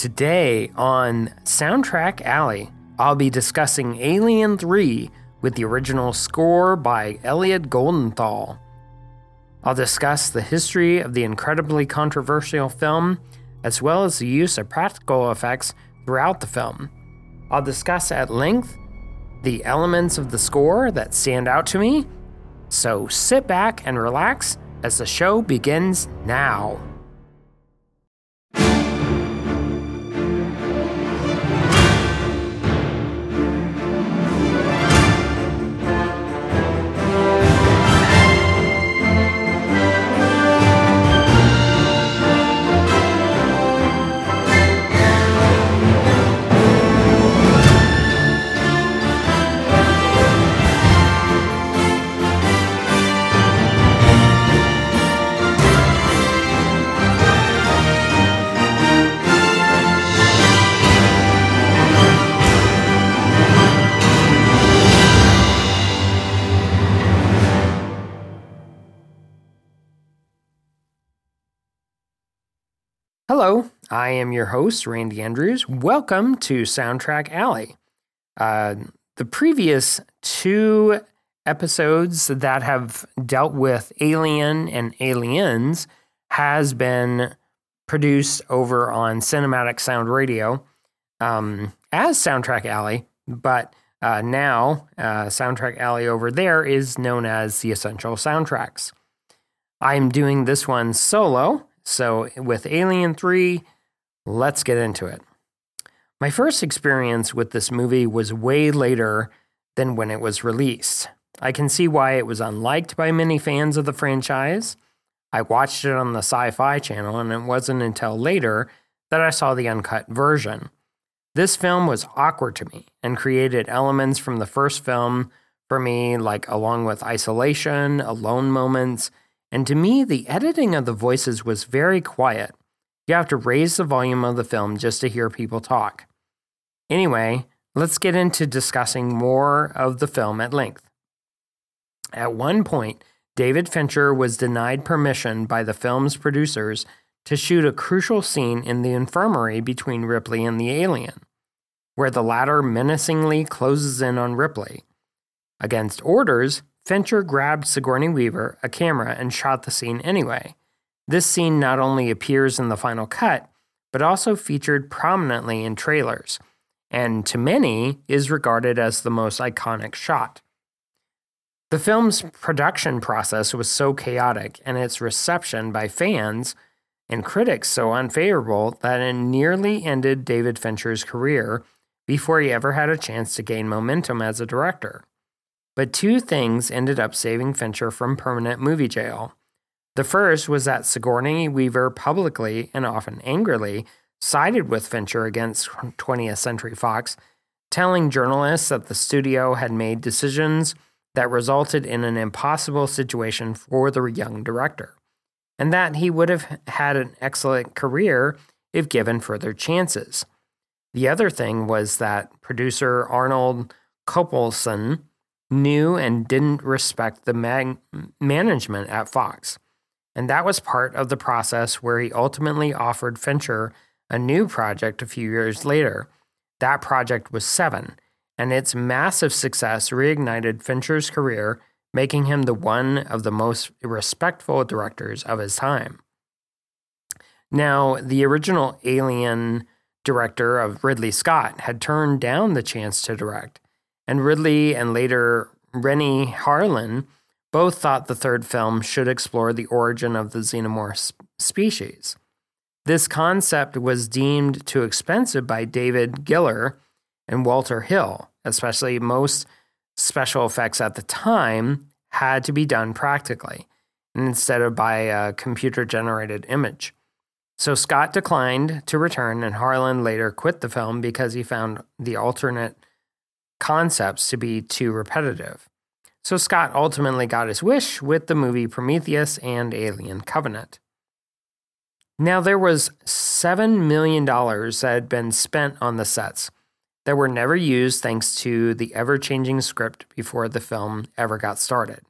Today on Soundtrack Alley, I'll be discussing Alien 3 with the original score by Elliot Goldenthal. I'll discuss the history of the incredibly controversial film, as well as the use of practical effects throughout the film. I'll discuss at length the elements of the score that stand out to me, so sit back and relax as the show begins now. I am your host, Randy Andrews. Welcome to Soundtrack Alley. Uh, the previous two episodes that have dealt with Alien and Aliens has been produced over on Cinematic Sound Radio um, as Soundtrack Alley, but uh, now uh, Soundtrack Alley over there is known as the Essential Soundtracks. I'm doing this one solo so, with Alien 3, let's get into it. My first experience with this movie was way later than when it was released. I can see why it was unliked by many fans of the franchise. I watched it on the Sci Fi channel, and it wasn't until later that I saw the uncut version. This film was awkward to me and created elements from the first film for me, like along with isolation, alone moments, and to me, the editing of the voices was very quiet. You have to raise the volume of the film just to hear people talk. Anyway, let's get into discussing more of the film at length. At one point, David Fincher was denied permission by the film's producers to shoot a crucial scene in the infirmary between Ripley and the alien, where the latter menacingly closes in on Ripley. Against orders, Fincher grabbed Sigourney Weaver, a camera, and shot the scene anyway. This scene not only appears in the final cut, but also featured prominently in trailers, and to many is regarded as the most iconic shot. The film's production process was so chaotic and its reception by fans and critics so unfavorable that it nearly ended David Fincher's career before he ever had a chance to gain momentum as a director. But two things ended up saving Fincher from permanent movie jail. The first was that Sigourney Weaver publicly and often angrily sided with Fincher against 20th Century Fox, telling journalists that the studio had made decisions that resulted in an impossible situation for the young director, and that he would have had an excellent career if given further chances. The other thing was that producer Arnold Kopelson knew and didn't respect the mag- management at Fox. And that was part of the process where he ultimately offered Fincher a new project a few years later. That project was Seven, and its massive success reignited Fincher's career, making him the one of the most respectful directors of his time. Now, the original Alien director of Ridley Scott had turned down the chance to direct and Ridley and later Renny Harlin both thought the third film should explore the origin of the xenomorph species. This concept was deemed too expensive by David Giler and Walter Hill, especially most special effects at the time had to be done practically instead of by a computer generated image. So Scott declined to return, and Harlin later quit the film because he found the alternate concepts to be too repetitive. So Scott ultimately got his wish with the movie Prometheus and Alien Covenant. Now, there was $7 million that had been spent on the sets that were never used thanks to the ever changing script before the film ever got started.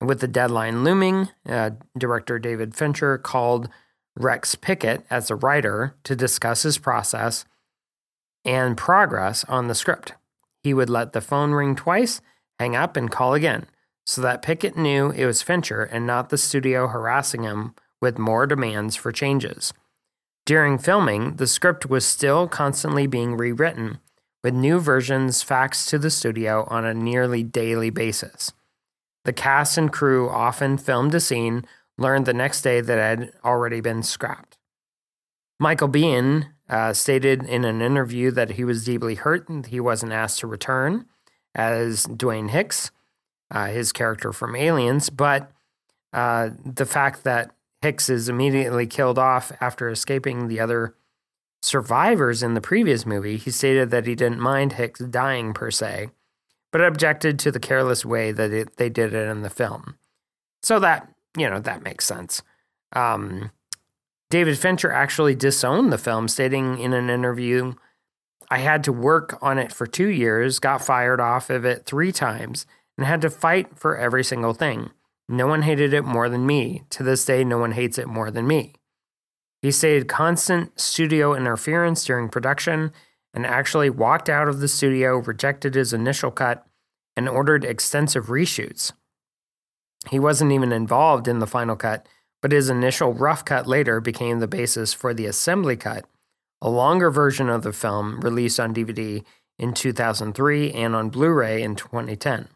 With the deadline looming, uh, director David Fincher called Rex Pickett as a writer to discuss his process and progress on the script. He would let the phone ring twice, hang up, and call again, so that Pickett knew it was Fincher and not the studio harassing him with more demands for changes. During filming, the script was still constantly being rewritten, with new versions faxed to the studio on a nearly daily basis. The cast and crew often filmed a scene, learned the next day that it had already been scrapped. Michael Biehn uh, stated in an interview that he was deeply hurt and he wasn't asked to return as Dwayne Hicks, uh, his character from Aliens, but uh, the fact that Hicks is immediately killed off after escaping the other survivors in the previous movie, he stated that he didn't mind Hicks dying per se, but objected to the careless way that it, they did it in the film. So that, you know, that makes sense. Um, David Fincher actually disowned the film, stating in an interview, I had to work on it for two years, got fired off of it three times, and had to fight for every single thing. No one hated it more than me. To this day, no one hates it more than me. He stated constant studio interference during production and actually walked out of the studio, rejected his initial cut, and ordered extensive reshoots. He wasn't even involved in the final cut, but his initial rough cut later became the basis for the assembly cut, a longer version of the film released on DVD in 2003 and on Blu ray in 2010.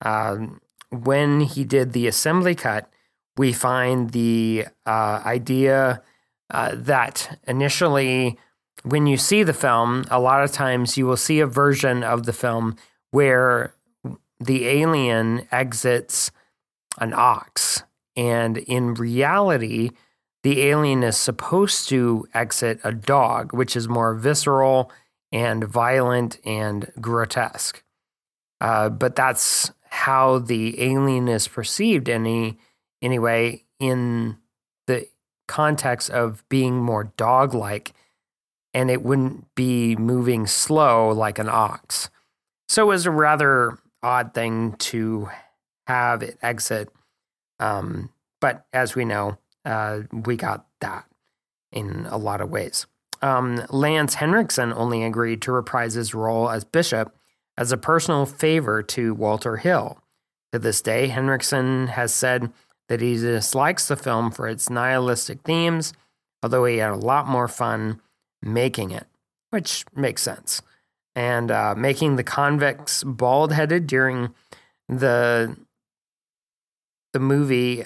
Um, when he did the assembly cut, we find the uh, idea uh, that initially, when you see the film, a lot of times you will see a version of the film where the alien exits an ox. And in reality, the alien is supposed to exit a dog, which is more visceral and violent and grotesque. Uh, but that's how the alien is perceived any anyway in the context of being more dog-like and it wouldn't be moving slow like an ox. So it was a rather odd thing to have it exit. Um, but as we know, uh, we got that in a lot of ways. Um, Lance Henriksen only agreed to reprise his role as Bishop as a personal favor to Walter Hill. To this day, Henriksen has said that he dislikes the film for its nihilistic themes, although he had a lot more fun making it, which makes sense. And uh, making the convicts bald headed during the the movie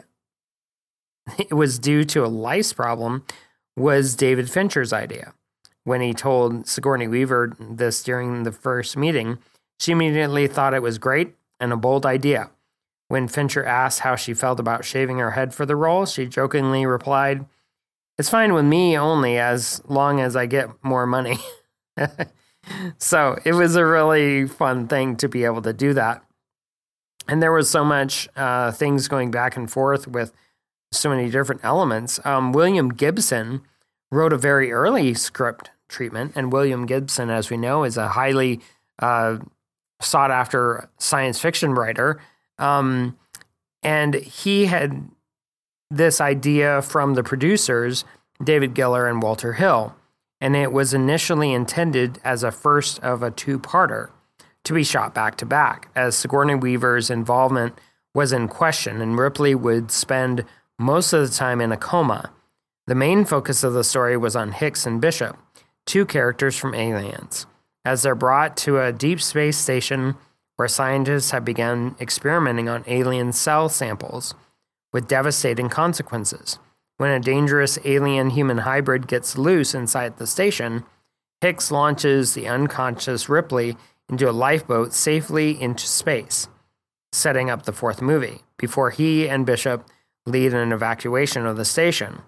it was due to a lice problem was David Fincher's idea. When he told Sigourney Weaver this during the first meeting, she immediately thought it was great and a bold idea. When Fincher asked how she felt about shaving her head for the role, she jokingly replied, It's fine with me only as long as I get more money. so it was a really fun thing to be able to do that. And there was so much uh, things going back and forth with so many different elements. Um, William Gibson wrote a very early script treatment, and William Gibson, as we know, is a highly uh, sought after science fiction writer. Um, and he had this idea from the producers, David Giler and Walter Hill. And it was initially intended as a first of a two parter to be shot back to back, as Sigourney Weaver's involvement was in question, and Ripley would spend most of the time in a coma. The main focus of the story was on Hicks and Bishop, two characters from Aliens as they're brought to a deep space station where scientists have begun experimenting on alien cell samples with devastating consequences. When a dangerous alien human hybrid gets loose inside the station, Hicks launches the unconscious Ripley into a lifeboat safely into space, setting up the fourth movie, before he and Bishop lead an evacuation of the station.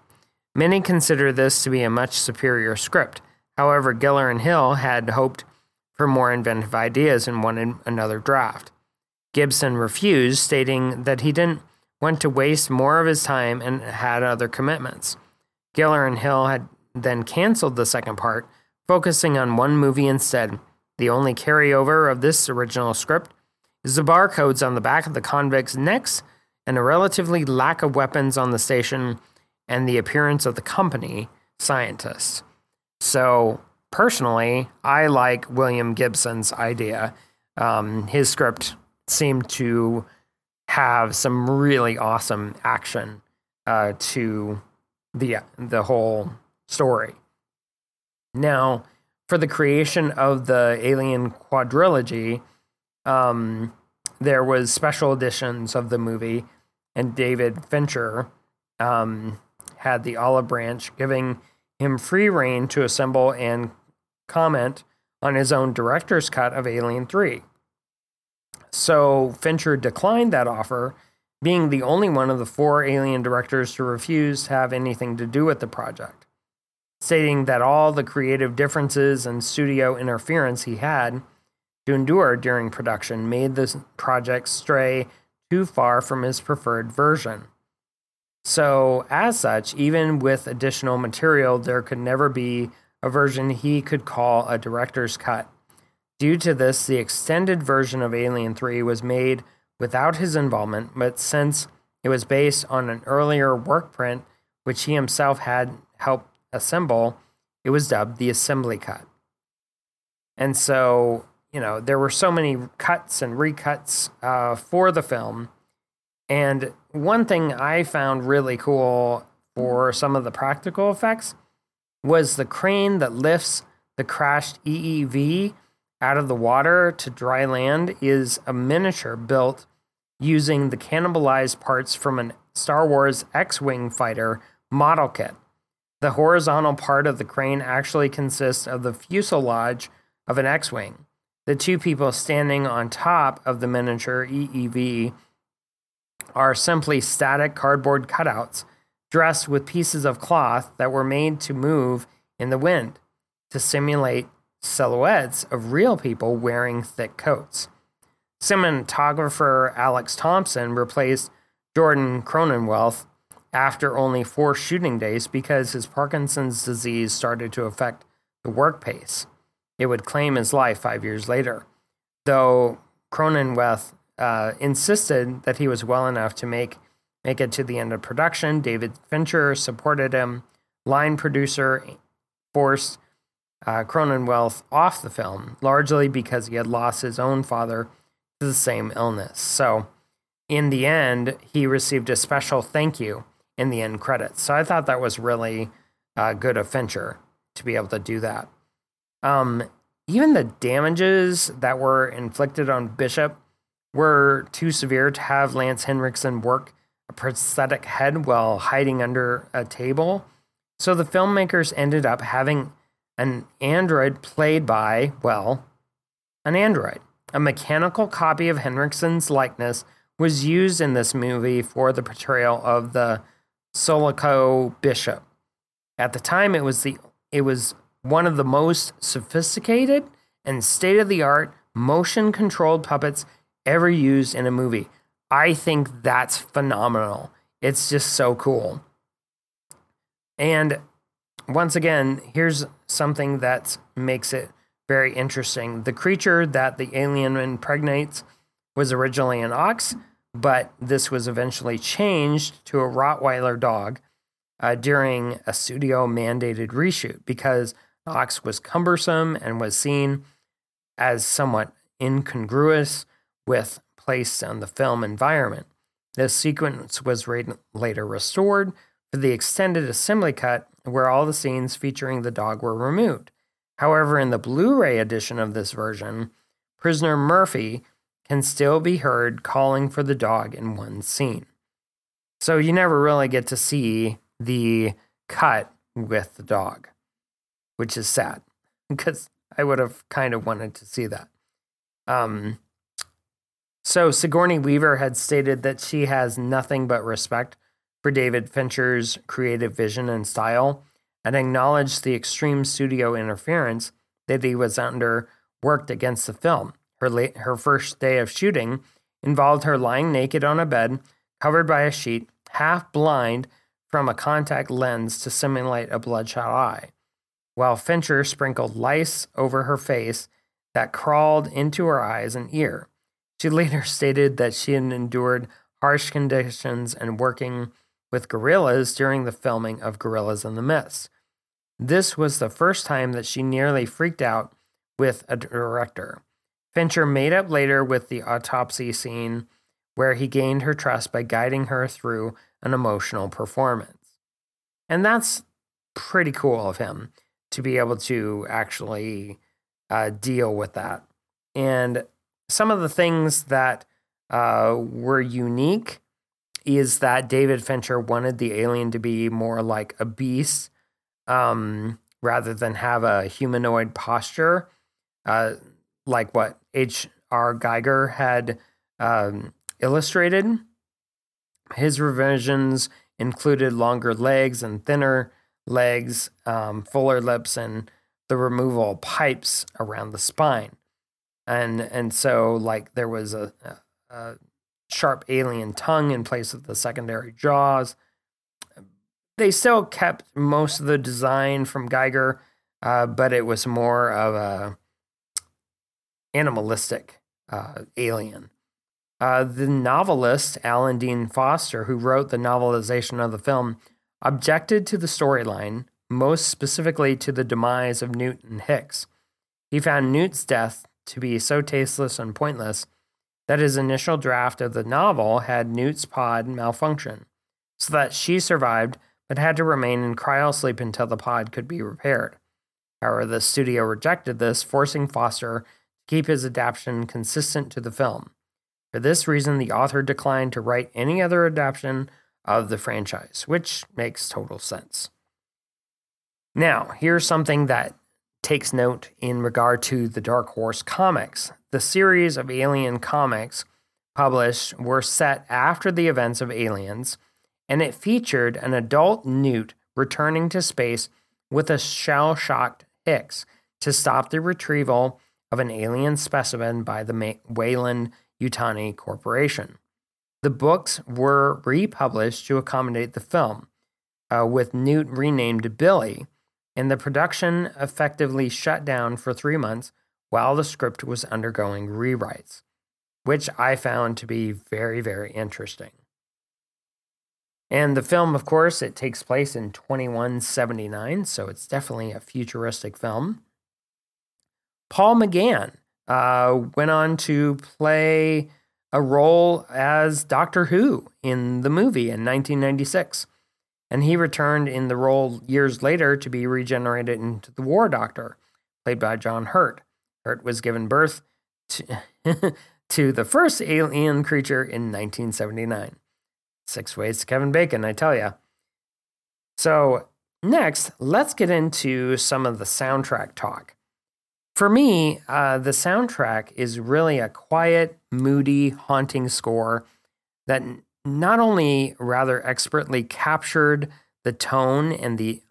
Many consider this to be a much superior script, However, Giler and Hill had hoped for more inventive ideas and wanted another draft. Gibson refused, stating that he didn't want to waste more of his time and had other commitments. Giler and Hill had then canceled the second part, focusing on one movie instead. The only carryover of this original script is the barcodes on the back of the convicts' necks and a relatively lack of weapons on the station and the appearance of the company scientists. So, personally, I like William Gibson's idea. Um, his script seemed to have some really awesome action uh, to the the whole story. Now, for the creation of the Alien quadrilogy, um, there was special editions of the movie, and David Fincher um, had the olive branch, giving him free reign to assemble and comment on his own director's cut of Alien 3. So Fincher declined that offer, being the only one of the four Alien directors to refuse to have anything to do with the project, stating that all the creative differences and studio interference he had to endure during production made the project stray too far from his preferred version. So, as such, even with additional material, there could never be a version he could call a director's cut. Due to this, the extended version of Alien 3 was made without his involvement, but since it was based on an earlier work print which he himself had helped assemble, it was dubbed the assembly cut. And so, you know, there were so many cuts and recuts uh, for the film and one thing I found really cool for some of the practical effects was the crane that lifts the crashed EEV out of the water to dry land is a miniature built using the cannibalized parts from a Star Wars X Wing fighter model kit. The horizontal part of the crane actually consists of the fuselage of an X Wing. The two people standing on top of the miniature EEV are simply static cardboard cutouts dressed with pieces of cloth that were made to move in the wind to simulate silhouettes of real people wearing thick coats. Cinematographer Alex Thompson replaced Jordan Cronenweth after only four shooting days because his Parkinson's disease started to affect the work pace. It would claim his life five years later. Though Cronenweth uh, insisted that he was well enough to make make it to the end of production. David Fincher supported him. Line producer forced uh, Cronenweth off the film, largely because he had lost his own father to the same illness. So, in the end, he received a special thank you in the end credits. So I thought that was really uh, good of Fincher to be able to do that. Um, even the damages that were inflicted on Bishop were too severe to have Lance Henriksen work a prosthetic head while hiding under a table. So the filmmakers ended up having an android played by, well, an android. A mechanical copy of Henriksen's likeness was used in this movie for the portrayal of the Sulaco bishop. At the time it was the it was one of the most sophisticated and state-of-the-art motion controlled puppets ever used in a movie. I think that's phenomenal. It's just so cool. And once again, here's something that makes it very interesting. The creature that the alien impregnates was originally an ox, but this was eventually changed to a Rottweiler dog uh, during a studio mandated reshoot because ox was cumbersome and was seen as somewhat incongruous with place on the film environment. This sequence was later restored for the extended assembly cut, where all the scenes featuring the dog were removed. However, in the Blu ray edition of this version, prisoner Murphy can still be heard calling for the dog in one scene. So you never really get to see the cut with the dog, which is sad because I would have kind of wanted to see that. Um, so Sigourney Weaver had stated that she has nothing but respect for David Fincher's creative vision and style and acknowledged the extreme studio interference that he was under worked against the film. Her, late, her first day of shooting involved her lying naked on a bed, covered by a sheet, half blind from a contact lens to simulate a bloodshot eye, while Fincher sprinkled lice over her face that crawled into her eyes and ear. She later stated that she had endured harsh conditions and working with gorillas during the filming of Gorillas in the Mist. This was the first time that she nearly freaked out with a director. Fincher made up later with the autopsy scene where he gained her trust by guiding her through an emotional performance. And that's pretty cool of him to be able to actually uh, deal with that. And some of the things that uh, were unique is that David Fincher wanted the alien to be more like a beast um, rather than have a humanoid posture, uh, like what H.R. Giger had um, illustrated. His revisions included longer legs and thinner legs, um, fuller lips, and the removal of pipes around the spine. And and so like there was a, a sharp alien tongue in place of the secondary jaws. They still kept most of the design from Giger, uh, but it was more of a animalistic uh, alien. Uh, the novelist Alan Dean Foster, who wrote the novelization of the film, objected to the storyline, most specifically to the demise of Newt and Hicks. He found Newt's death to be so tasteless and pointless that his initial draft of the novel had Newt's pod malfunction, so that she survived but had to remain in cryosleep until the pod could be repaired. However, the studio rejected this, forcing Foster to keep his adaptation consistent to the film. For this reason, the author declined to write any other adaptation of the franchise, which makes total sense. Now, here's something that takes note in regard to the Dark Horse comics. The series of Alien comics published were set after the events of Aliens, and it featured an adult Newt returning to space with a shell shocked Hicks to stop the retrieval of an alien specimen by the Weyland Yutani Corporation. The books were republished to accommodate the film, uh, with Newt renamed Billy, and the production effectively shut down for three months while the script was undergoing rewrites, which I found to be very, very interesting. And the film, of course, it takes place in 2179, so it's definitely a futuristic film. Paul McGann uh, went on to play a role as Doctor Who in the movie in 1996. And he returned in the role years later to be regenerated into the War Doctor, played by John Hurt. Hurt was given birth to, to the first alien creature in 1979. Six ways to Kevin Bacon, I tell ya. So, next, let's get into some of the soundtrack talk. For me, uh, the soundtrack is really a quiet, moody, haunting score that not only rather expertly captured the tone and the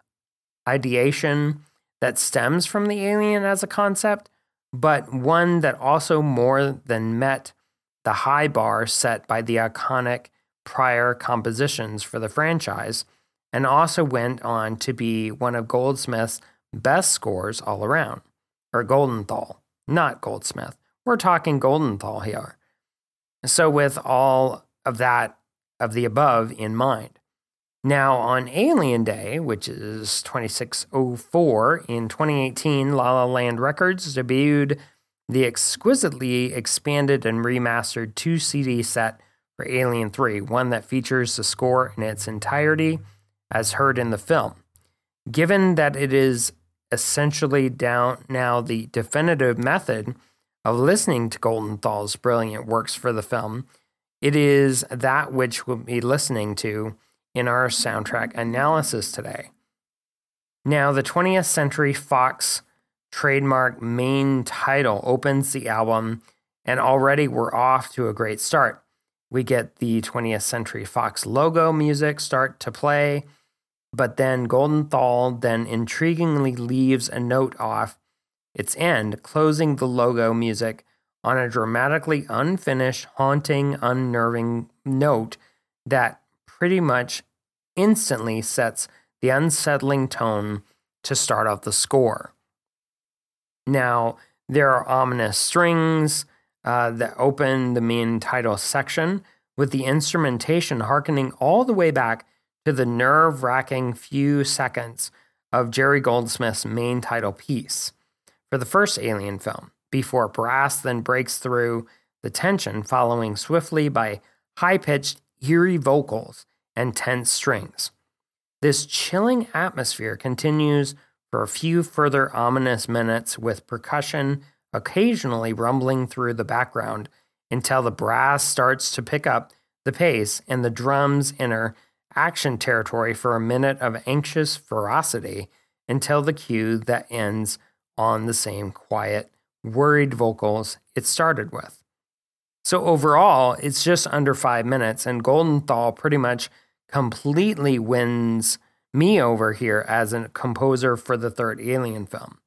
ideation that stems from the alien as a concept, but one that also more than met the high bar set by the iconic prior compositions for the franchise, and also went on to be one of Goldsmith's best scores all around or Goldenthal, not Goldsmith. We're talking Goldenthal here. So, with all of that, of the above in mind. Now, on Alien Day, which is 2604 in 2018, La La Land Records debuted the exquisitely expanded and remastered two CD set for Alien 3, one that features the score in its entirety as heard in the film. Given that it is essentially down now the definitive method of listening to Goldenthal's brilliant works for the film. It is that which we'll be listening to in our soundtrack analysis today. Now, the 20th Century Fox trademark main title opens the album, and already we're off to a great start. We get the 20th Century Fox logo music start to play but then Goldenthal then intriguingly leaves a note off its end, closing the logo music on a dramatically unfinished, haunting, unnerving note that pretty much instantly sets the unsettling tone to start off the score. Now, there are ominous strings uh, that open the main title section, with the instrumentation harkening all the way back to the nerve wracking few seconds of Jerry Goldsmith's main title piece for the first Alien film, before brass then breaks through the tension, following swiftly by high pitched, eerie vocals and tense strings. This chilling atmosphere continues for a few further ominous minutes with percussion occasionally rumbling through the background until the brass starts to pick up the pace and the drums enter action territory for a minute of anxious ferocity until the cue that ends on the same quiet, worried vocals it started with. So overall, it's just under five minutes, and Goldenthal pretty much completely wins me over here as a composer for the third Alien film.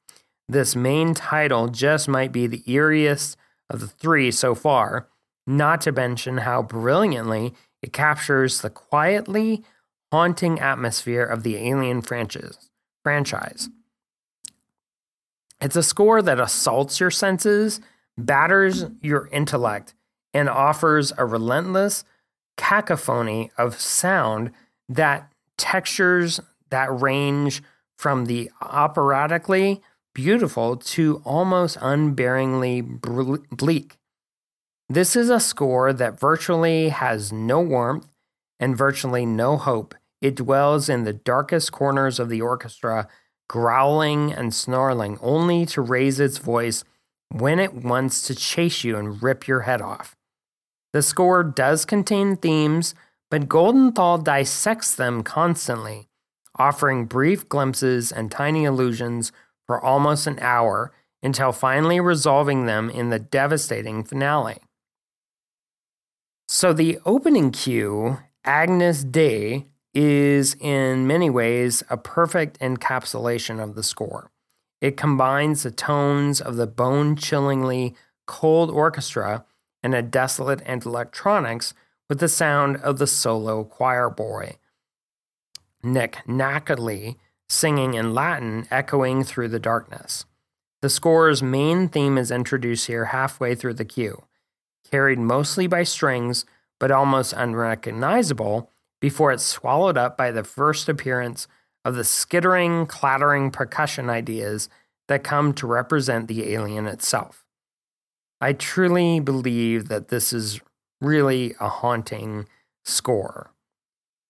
This main title just might be the eeriest of the three so far, not to mention how brilliantly it captures the quietly haunting atmosphere of the Alien franchise. It's a score that assaults your senses, batters your intellect, and offers a relentless cacophony of sound that textures that range from the operatically beautiful to almost unbearingly bleak. This is a score that virtually has no warmth and virtually no hope. It dwells in the darkest corners of the orchestra, growling and snarling, only to raise its voice when it wants to chase you and rip your head off. The score does contain themes, but Goldenthal dissects them constantly, offering brief glimpses and tiny illusions for almost an hour until finally resolving them in the devastating finale. So, the opening cue, Agnus Dei, is in many ways a perfect encapsulation of the score. It combines the tones of the bone chillingly cold orchestra and a desolate and electronics with the sound of the solo choir boy. Nick Nackedley singing in Latin echoing through the darkness. The score's main theme is introduced here halfway through the cue, carried mostly by strings, but almost unrecognizable before it's swallowed up by the first appearance of the skittering, clattering percussion ideas that come to represent the alien itself. I truly believe that this is really a haunting score.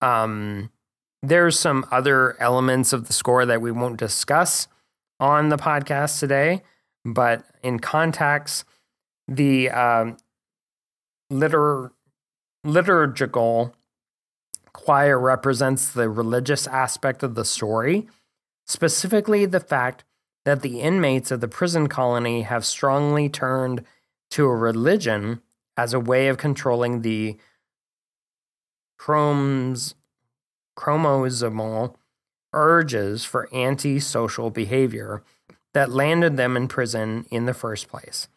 Um, there's some other elements of the score that we won't discuss on the podcast today, but in context, the um, liter- liturgical choir represents the religious aspect of the story, specifically the fact that the inmates of the prison colony have strongly turned to a religion as a way of controlling the chromes chromosomal urges for antisocial behavior that landed them in prison in the first place.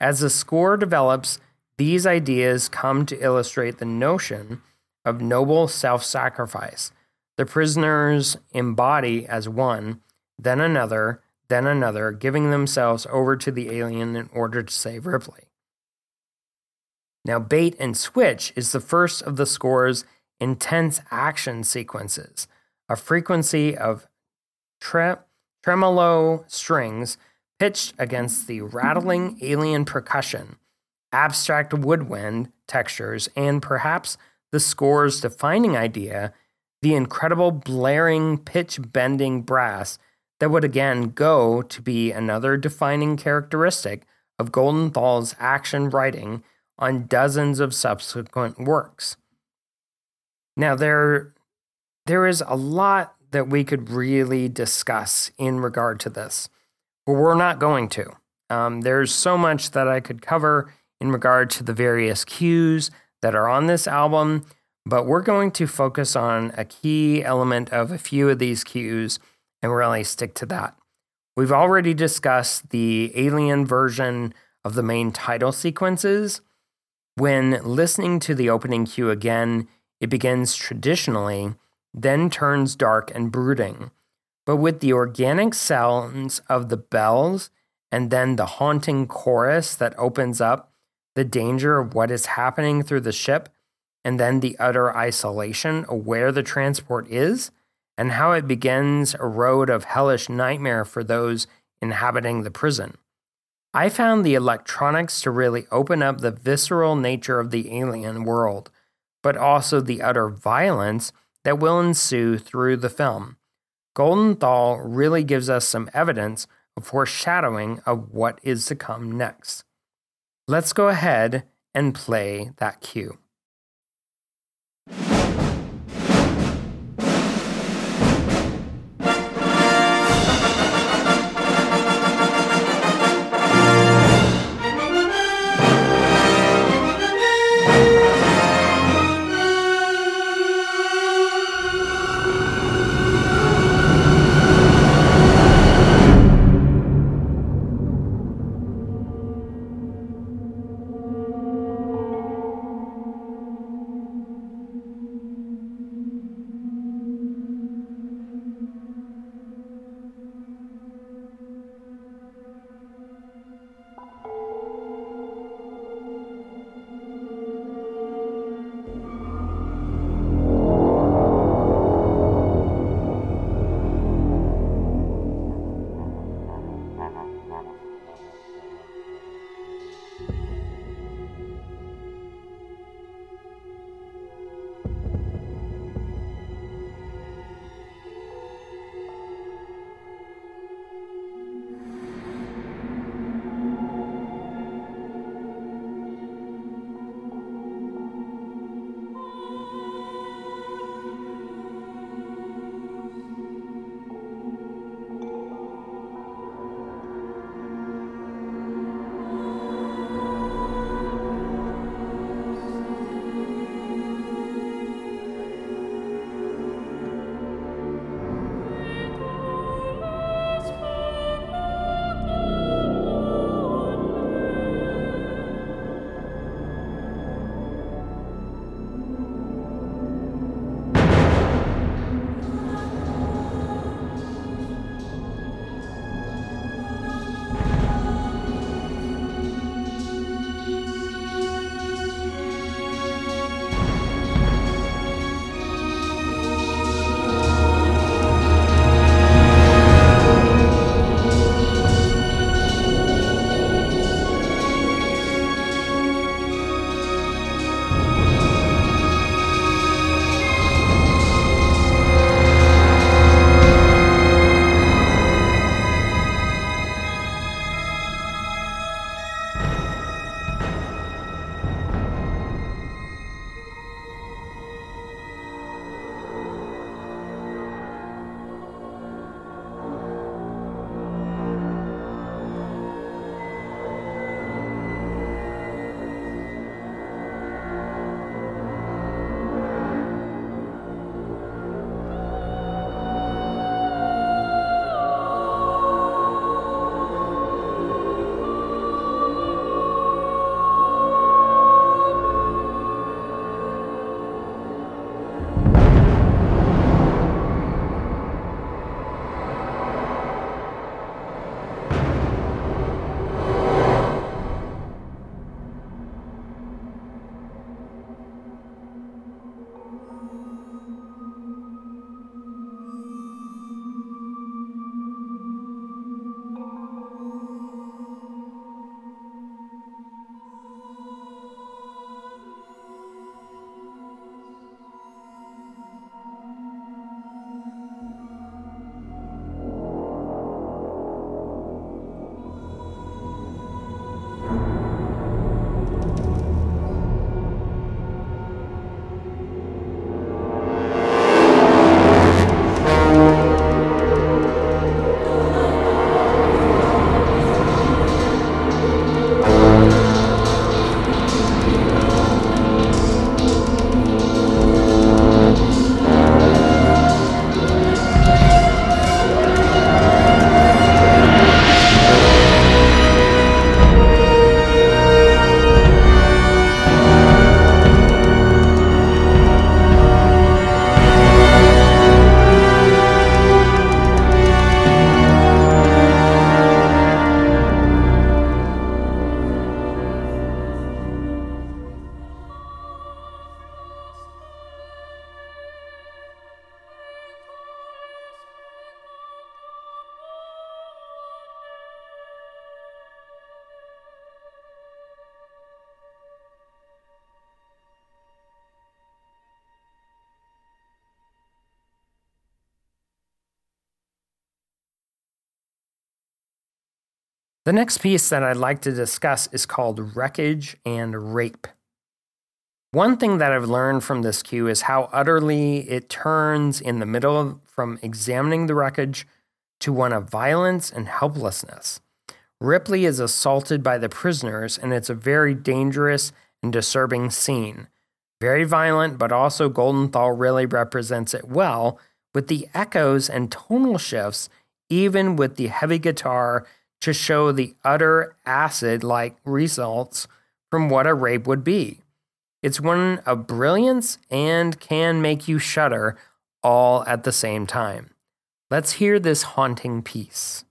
As the score develops, these ideas come to illustrate the notion of noble self sacrifice. The prisoners embody as one, then another, then another, giving themselves over to the alien in order to save Ripley. Now, Bait and Switch is the first of the score's intense action sequences, a frequency of tre- tremolo strings pitched against the rattling alien percussion, abstract woodwind textures, and perhaps the score's defining idea the incredible blaring, pitch bending brass that would again go to be another defining characteristic of Goldenthal's action writing on dozens of subsequent works. Now there there is a lot that we could really discuss in regard to this, but we're not going to. Um, there's so much that I could cover in regard to the various cues that are on this album, but we're going to focus on a key element of a few of these cues and really stick to that. We've already discussed the alien version of the main title sequences. When listening to the opening cue again, it begins traditionally, then turns dark and brooding. But with the organic sounds of the bells and then the haunting chorus that opens up the danger of what is happening through the ship, and then the utter isolation of where the transport is, and how it begins a road of hellish nightmare for those inhabiting the prison. I found the electronics to really open up the visceral nature of the alien world, but also the utter violence that will ensue through the film. Goldenthal really gives us some evidence of foreshadowing of what is to come next. Let's go ahead and play that cue. The next piece that I'd like to discuss is called Wreckage and Rape. One thing that I've learned from this cue is how utterly it turns in the middle of, from examining the wreckage to one of violence and helplessness. Ripley is assaulted by the prisoners, and it's a very dangerous and disturbing scene. Very violent, but also Goldenthal really represents it well with the echoes and tonal shifts, even with the heavy guitar to show the utter acid like results from what a rape would be. It's one of brilliance and can make you shudder all at the same time. Let's hear this haunting piece.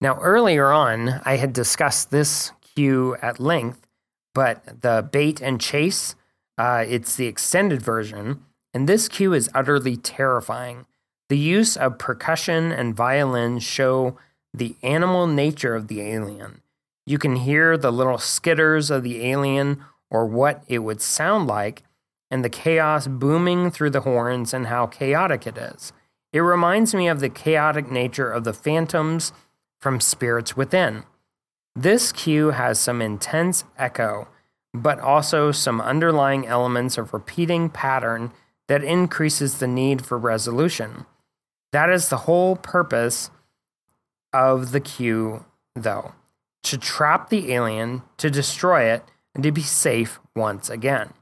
Now, earlier on, I had discussed this cue at length, but the bait and chase, uh, it's the extended version, and this cue is utterly terrifying. The use of percussion and violin show the animal nature of the alien. You can hear the little skitters of the alien or what it would sound like, and the chaos booming through the horns and how chaotic it is. It reminds me of the chaotic nature of the phantoms from spirits within. This cue has some intense echo, but also some underlying elements of repeating pattern that increases the need for resolution. That is the whole purpose of the cue, though to trap the alien, to destroy it, and to be safe once again.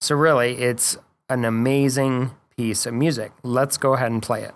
So, really, it's an amazing piece of music. Let's go ahead and play it.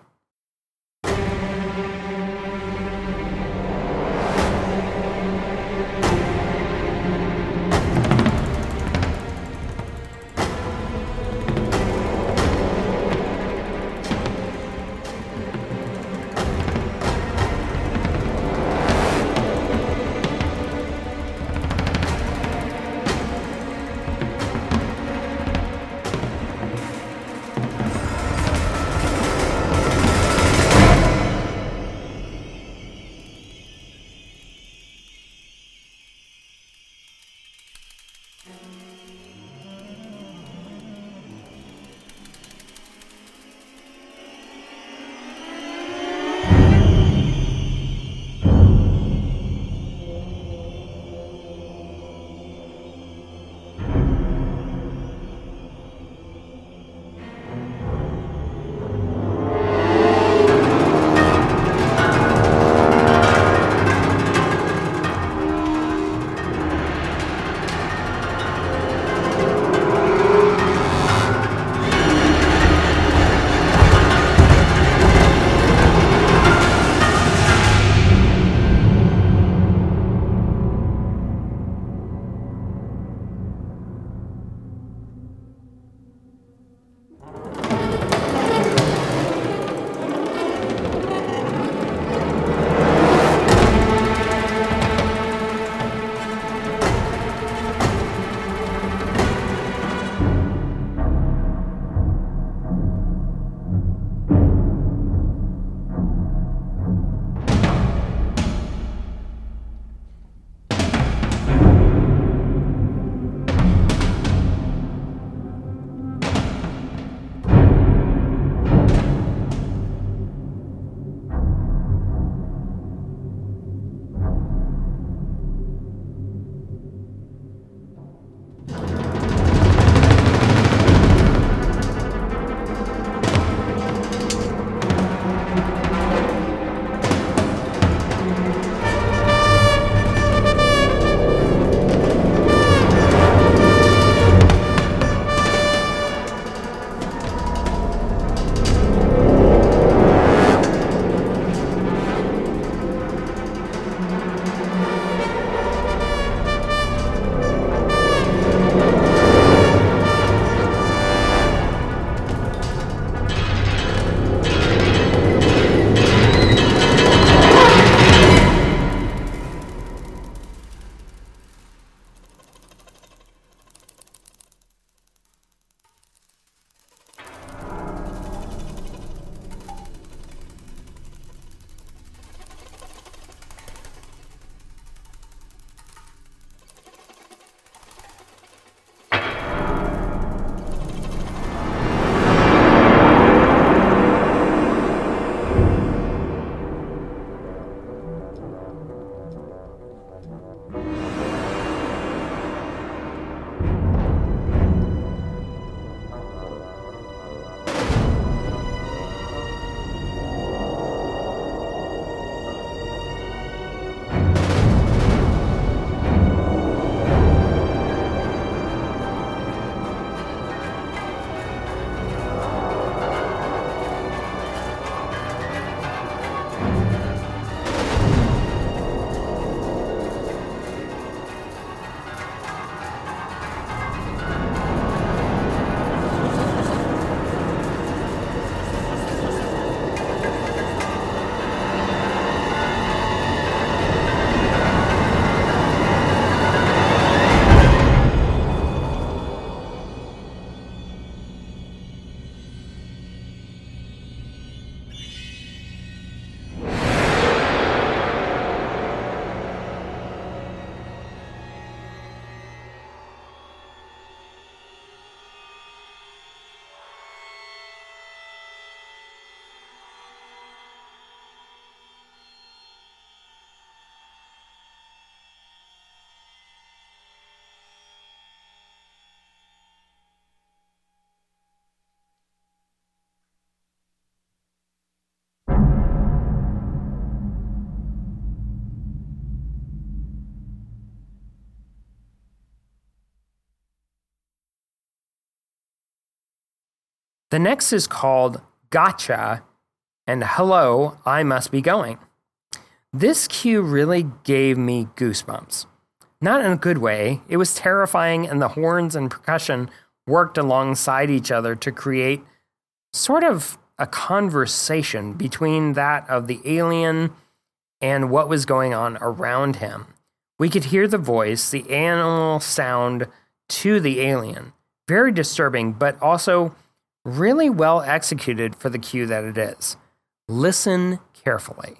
The next is called Gotcha and Hello, I Must Be Going. This cue really gave me goosebumps. Not in a good way, it was terrifying, and the horns and percussion worked alongside each other to create sort of a conversation between that of the alien and what was going on around him. We could hear the voice, the animal sound to the alien. Very disturbing, but also really well executed for the cue that it is. Listen carefully.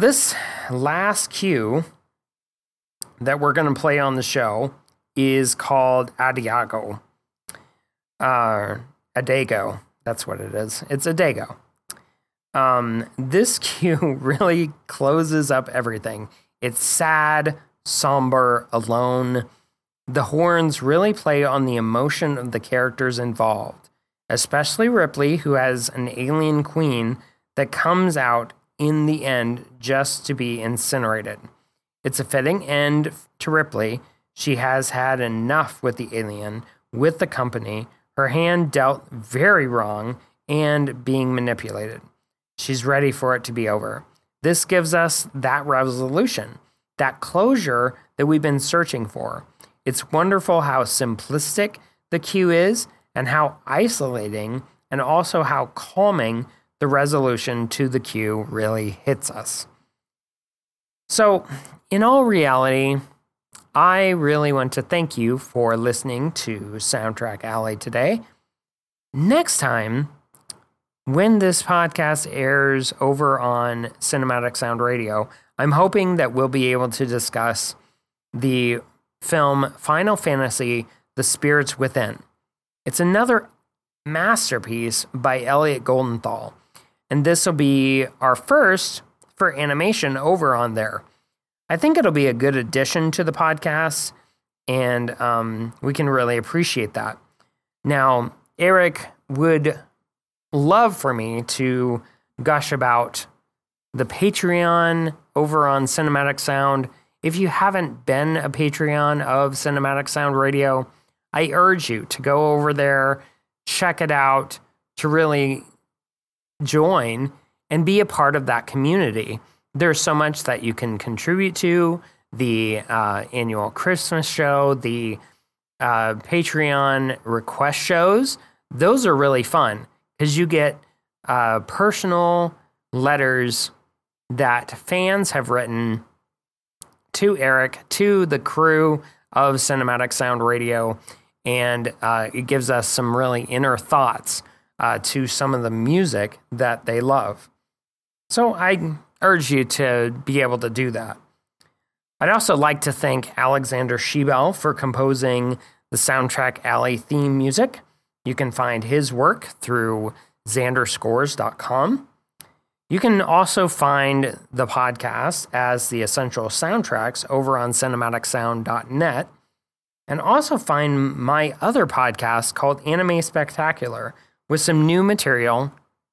This last cue that we're going to play on the show is called Adiago. Uh, Adago. That's what it is. It's Adago. Um, this cue really closes up everything. It's sad, somber, alone. The horns really play on the emotion of the characters involved, especially Ripley, who has an alien queen that comes out in the end just to be incinerated. It's a fitting end to Ripley. She has had enough with the alien, with the company, her hand dealt very wrong, and being manipulated. She's ready for it to be over. This gives us that resolution, that closure that we've been searching for. It's wonderful how simplistic the cue is and how isolating and also how calming the resolution to the cue really hits us. So, in all reality, I really want to thank you for listening to Soundtrack Alley today. Next time, when this podcast airs over on Cinematic Sound Radio, I'm hoping that we'll be able to discuss the film Final Fantasy The Spirits Within. It's another masterpiece by Elliot Goldenthal. And this will be our first for animation over on there. I think it'll be a good addition to the podcast, and um, we can really appreciate that. Now, Eric would love for me to gush about the Patreon over on Cinematic Sound. If you haven't been a Patreon of Cinematic Sound Radio, I urge you to go over there, check it out, to really join and be a part of that community. There's so much that you can contribute to the uh, annual Christmas show, the uh, Patreon request shows. Those are really fun because you get uh, personal letters that fans have written to Eric, to the crew of Cinematic Sound Radio, and uh, it gives us some really inner thoughts uh, to some of the music that they love. So I urge you to be able to do that. I'd also like to thank Alexander Shebel for composing the Soundtrack Alley theme music. You can find his work through xanderscores.com. You can also find the podcast as the essential soundtracks over on cinematicsound.net and also find my other podcast called Anime Spectacular with some new material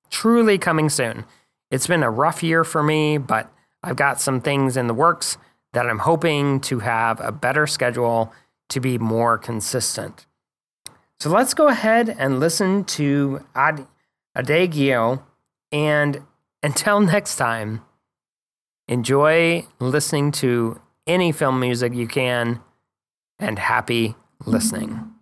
truly coming soon. It's been a rough year for me, but I've got some things in the works that I'm hoping to have a better schedule to be more consistent. So let's go ahead and listen to Ad- Adagio and until next time, enjoy listening to any film music you can and happy listening.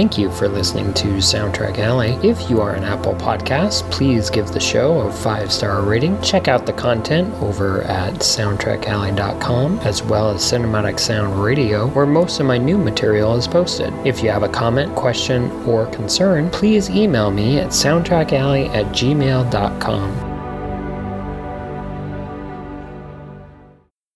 Thank you for listening to Soundtrack Alley. If you are an Apple Podcast, please give the show a five star rating. Check out the content over at soundtrackalley.com as well as Cinematic Sound Radio, where most of my new material is posted. If you have a comment, question, or concern, please email me at soundtrackalley at gmail.com.